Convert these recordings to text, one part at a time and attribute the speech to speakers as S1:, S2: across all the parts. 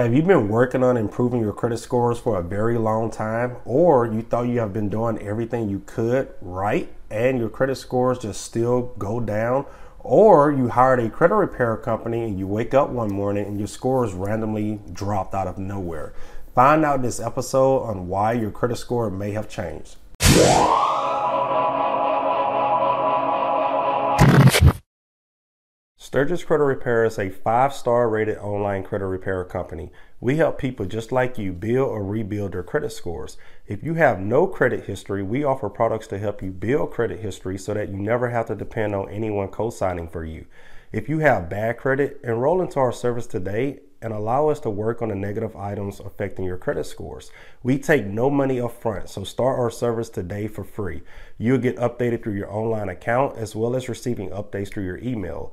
S1: Have you been working on improving your credit scores for a very long time, or you thought you have been doing everything you could right and your credit scores just still go down? Or you hired a credit repair company and you wake up one morning and your scores randomly dropped out of nowhere. Find out this episode on why your credit score may have changed. Stirgus Credit Repair is a five star rated online credit repair company. We help people just like you build or rebuild their credit scores. If you have no credit history, we offer products to help you build credit history so that you never have to depend on anyone co signing for you. If you have bad credit, enroll into our service today and allow us to work on the negative items affecting your credit scores. We take no money up front, so start our service today for free. You'll get updated through your online account as well as receiving updates through your email.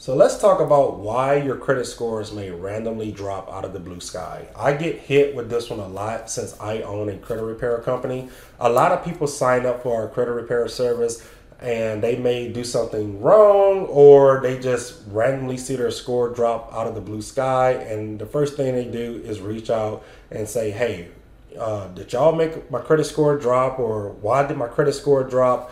S1: So let's talk about why your credit scores may randomly drop out of the blue sky. I get hit with this one a lot since I own a credit repair company. A lot of people sign up for our credit repair service and they may do something wrong or they just randomly see their score drop out of the blue sky and the first thing they do is reach out and say, "Hey, uh, did y'all make my credit score drop or why did my credit score drop?"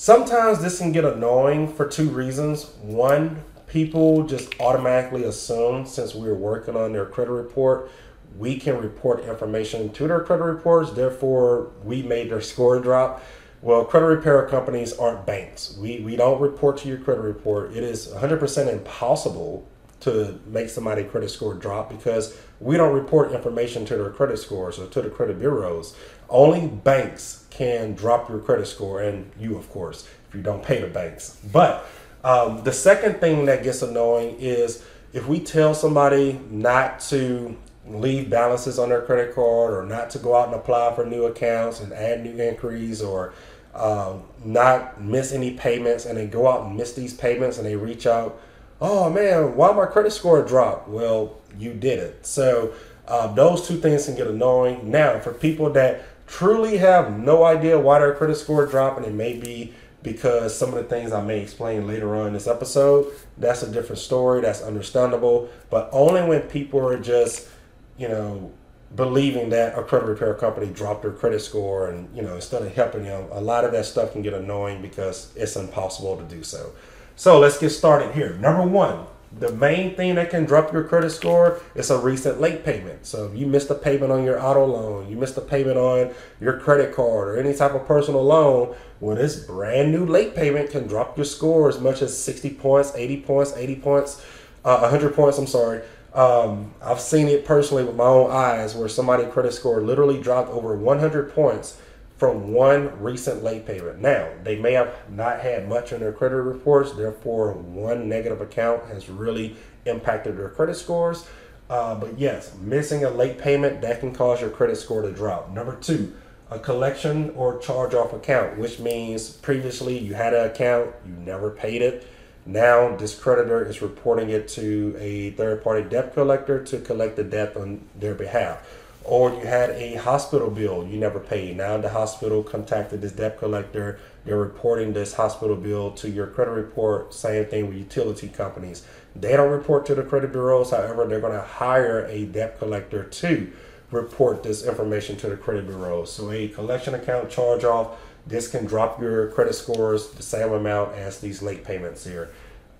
S1: Sometimes this can get annoying for two reasons. One, people just automatically assume since we're working on their credit report, we can report information to their credit reports. Therefore, we made their score drop. Well, credit repair companies aren't banks. We, we don't report to your credit report. It is 100% impossible to make somebody credit score drop because we don't report information to their credit scores or to the credit bureaus. Only banks can drop your credit score, and you, of course, if you don't pay the banks. But um, the second thing that gets annoying is if we tell somebody not to leave balances on their credit card or not to go out and apply for new accounts and add new inquiries or um, not miss any payments and they go out and miss these payments and they reach out, oh man, why my credit score dropped? Well, you did it. So uh, those two things can get annoying. Now, for people that truly have no idea why their credit score dropped and it may be because some of the things I may explain later on in this episode, that's a different story. That's understandable. But only when people are just, you know, believing that a credit repair company dropped their credit score and, you know, instead of helping them, a lot of that stuff can get annoying because it's impossible to do so. So let's get started here. Number one, the main thing that can drop your credit score is a recent late payment. So if you missed a payment on your auto loan, you missed a payment on your credit card or any type of personal loan, well, this brand new late payment can drop your score as much as 60 points, 80 points, 80 points, uh, 100 points. I'm sorry. Um, I've seen it personally with my own eyes where somebody credit score literally dropped over 100 points from one recent late payment. Now, they may have not had much in their credit reports, therefore, one negative account has really impacted their credit scores. Uh, but yes, missing a late payment that can cause your credit score to drop. Number two, a collection or charge off account, which means previously you had an account, you never paid it. Now, this creditor is reporting it to a third party debt collector to collect the debt on their behalf or you had a hospital bill you never paid. Now the hospital contacted this debt collector. They're reporting this hospital bill to your credit report. Same thing with utility companies. They don't report to the credit bureaus. However, they're going to hire a debt collector to report this information to the credit bureaus. So a collection account charge off, this can drop your credit scores the same amount as these late payments here.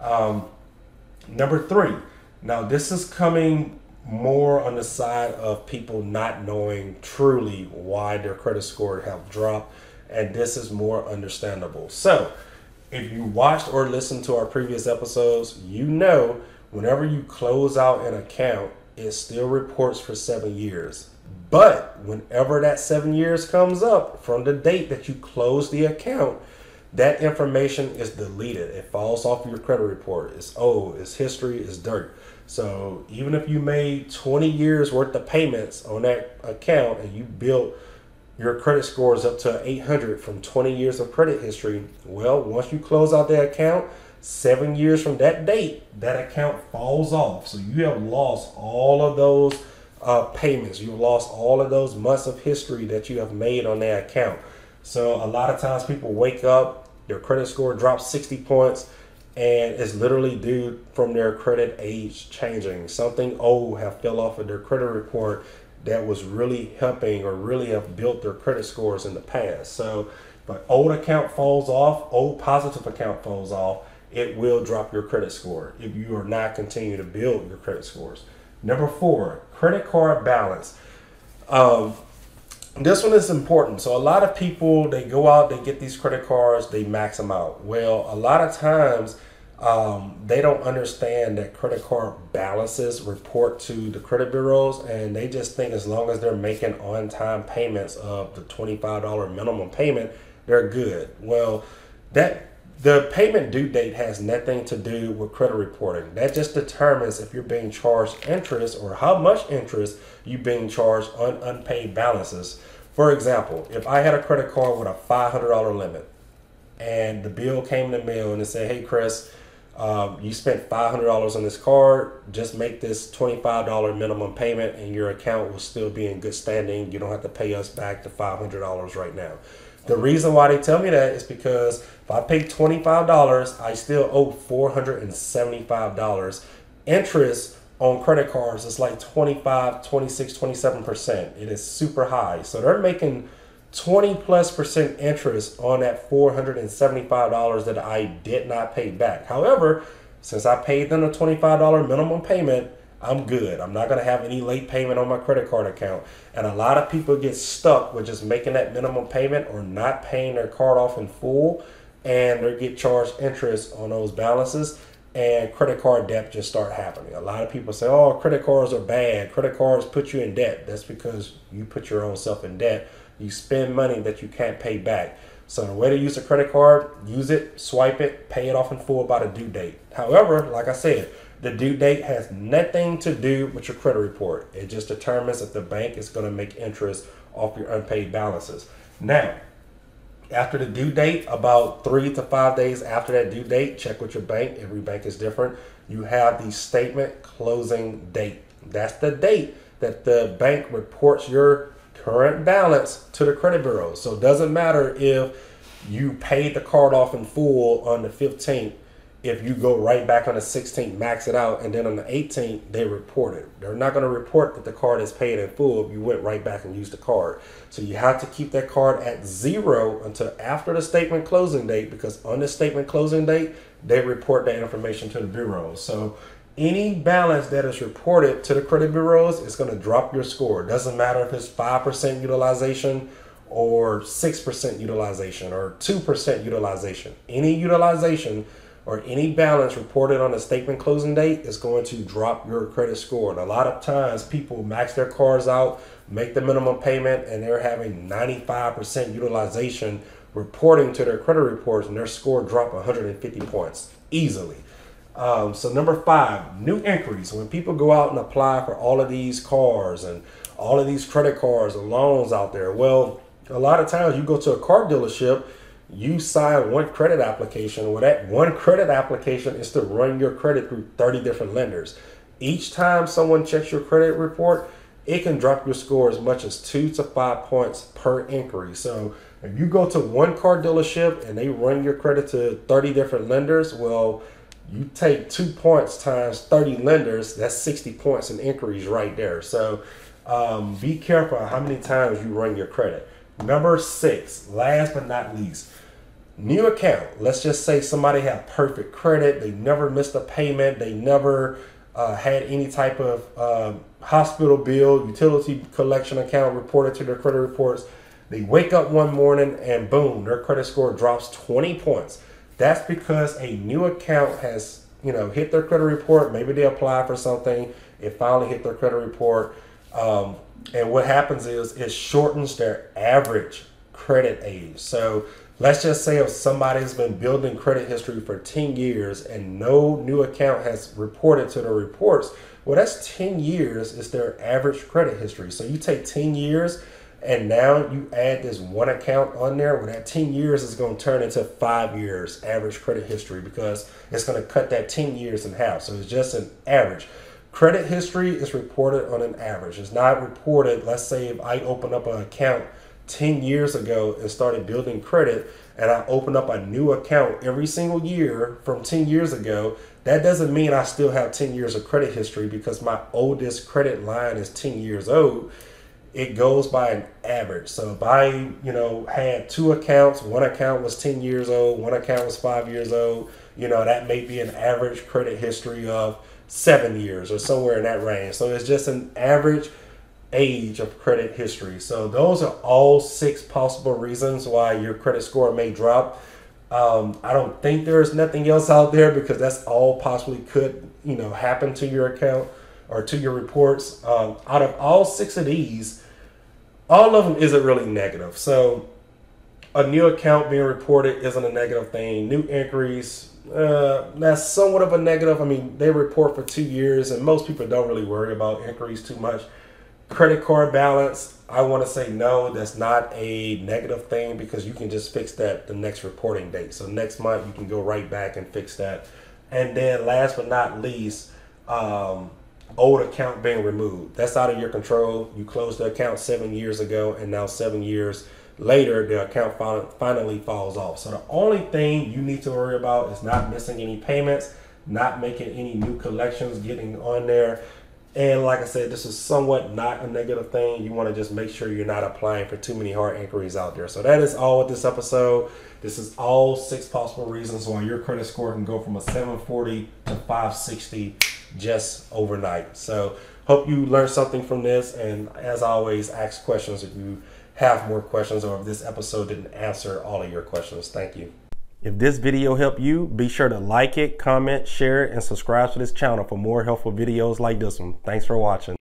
S1: Um, number three. Now this is coming more on the side of people not knowing truly why their credit score have dropped, and this is more understandable. So, if you watched or listened to our previous episodes, you know whenever you close out an account, it still reports for seven years. But whenever that seven years comes up from the date that you close the account, that information is deleted. It falls off your credit report. It's old, it's history, it's dirt. So even if you made 20 years worth of payments on that account and you built your credit score is up to 800 from 20 years of credit history. Well, once you close out that account, seven years from that date, that account falls off. So you have lost all of those uh, payments. You've lost all of those months of history that you have made on that account. So a lot of times people wake up, their credit score drops 60 points, and it's literally due from their credit age changing. Something old have fell off of their credit report that was really helping or really have built their credit scores in the past. So, but old account falls off, old positive account falls off, it will drop your credit score if you are not continuing to build your credit scores. Number four, credit card balance. Um, this one is important. So a lot of people they go out, they get these credit cards, they max them out. Well, a lot of times um, they don't understand that credit card balances report to the credit bureaus, and they just think as long as they're making on-time payments of the twenty-five dollar minimum payment, they're good. Well, that the payment due date has nothing to do with credit reporting. That just determines if you're being charged interest or how much interest you're being charged on unpaid balances. For example, if I had a credit card with a $500 limit and the bill came in the mail and it said, hey, Chris, um, you spent $500 on this card, just make this $25 minimum payment and your account will still be in good standing. You don't have to pay us back the $500 right now. The reason why they tell me that is because if I pay $25, I still owe $475. Interest on credit cards is like 25, 26, 27%. It is super high. So they're making 20 plus percent interest on that $475 that I did not pay back. However, since I paid them a $25 minimum payment, I'm good. I'm not going to have any late payment on my credit card account. And a lot of people get stuck with just making that minimum payment or not paying their card off in full and they get charged interest on those balances and credit card debt just start happening. A lot of people say, "Oh, credit cards are bad. Credit cards put you in debt." That's because you put your own self in debt you spend money that you can't pay back. So the way to use a credit card, use it, swipe it, pay it off in full by the due date. However, like I said, the due date has nothing to do with your credit report. It just determines if the bank is going to make interest off your unpaid balances. Now, after the due date, about three to five days after that due date, check with your bank. Every bank is different. You have the statement closing date. That's the date that the bank reports your current balance to the credit bureau. So it doesn't matter if you paid the card off in full on the 15th. If you go right back on the 16th, max it out, and then on the 18th, they report it. They're not going to report that the card is paid in full if you went right back and used the card. So you have to keep that card at zero until after the statement closing date because on the statement closing date, they report that information to the bureau. So any balance that is reported to the credit bureaus is going to drop your score. It doesn't matter if it's 5% utilization or 6% utilization or 2% utilization. Any utilization or any balance reported on a statement closing date is going to drop your credit score. And a lot of times people max their cars out, make the minimum payment, and they're having 95% utilization reporting to their credit reports, and their score drop 150 points easily. Um, so number five, new inquiries. When people go out and apply for all of these cars and all of these credit cards and loans out there, well, a lot of times you go to a car dealership, you sign one credit application. Well, that one credit application is to run your credit through 30 different lenders. Each time someone checks your credit report, it can drop your score as much as two to five points per inquiry. So if you go to one car dealership and they run your credit to 30 different lenders, well, you take two points times 30 lenders, that's 60 points in inquiries right there. So um, be careful how many times you run your credit. Number six, last but not least, new account. Let's just say somebody had perfect credit, they never missed a payment, they never uh, had any type of uh, hospital bill, utility collection account reported to their credit reports. They wake up one morning and boom, their credit score drops 20 points. That's because a new account has, you know, hit their credit report. Maybe they apply for something. It finally hit their credit report. Um, and what happens is it shortens their average credit age. So let's just say if somebody's been building credit history for 10 years and no new account has reported to the reports, well, that's 10 years is their average credit history. So you take 10 years And now you add this one account on there, well, that 10 years is going to turn into five years average credit history because it's going to cut that 10 years in half. So it's just an average. Credit history is reported on an average. It's not reported, let's say if I open up an account 10 years ago and started building credit and I open up a new account every single year from 10 years ago, that doesn't mean I still have 10 years of credit history because my oldest credit line is 10 years old it goes by an average. So if I, you know, had two accounts, one account was 10 years old, one account was five years old, you know, that may be an average credit history of seven years or somewhere in that range. So it's just an average age of credit history. So those are all six possible reasons why your credit score may drop. Um, I don't think there's nothing else out there because that's all possibly could, you know, happen to your account or to your reports. Um, out of all six of these, all of them isn't really negative. So a new account being reported isn't a negative thing. New inquiries, uh, that's somewhat of a negative. I mean, they report for two years, and most people don't really worry about inquiries too much. Credit card balance, I want to say no, that's not a negative thing because you can just fix that the next reporting date. So next month you can go right back and fix that. And then last but not least, um, old account being removed. That's out of your control. You closed the account seven years ago, and now seven years later, the account finally falls off. So the only thing you need to worry about is not missing any payments, not making any new collections, getting on there. And like I said, this is somewhat not a negative thing. You want to just make sure you're not applying for too many hard inquiries out there. So that is all with this episode. This is all six possible reasons why your credit score can go from a 740 to 560 just overnight. So hope you learned something from this. And as always, ask questions if you have more questions or if this episode didn't answer all of your questions. Thank you. If this video helped you, be sure to like it, comment, share it, and subscribe to this channel for more helpful videos like this one. Thanks for watching.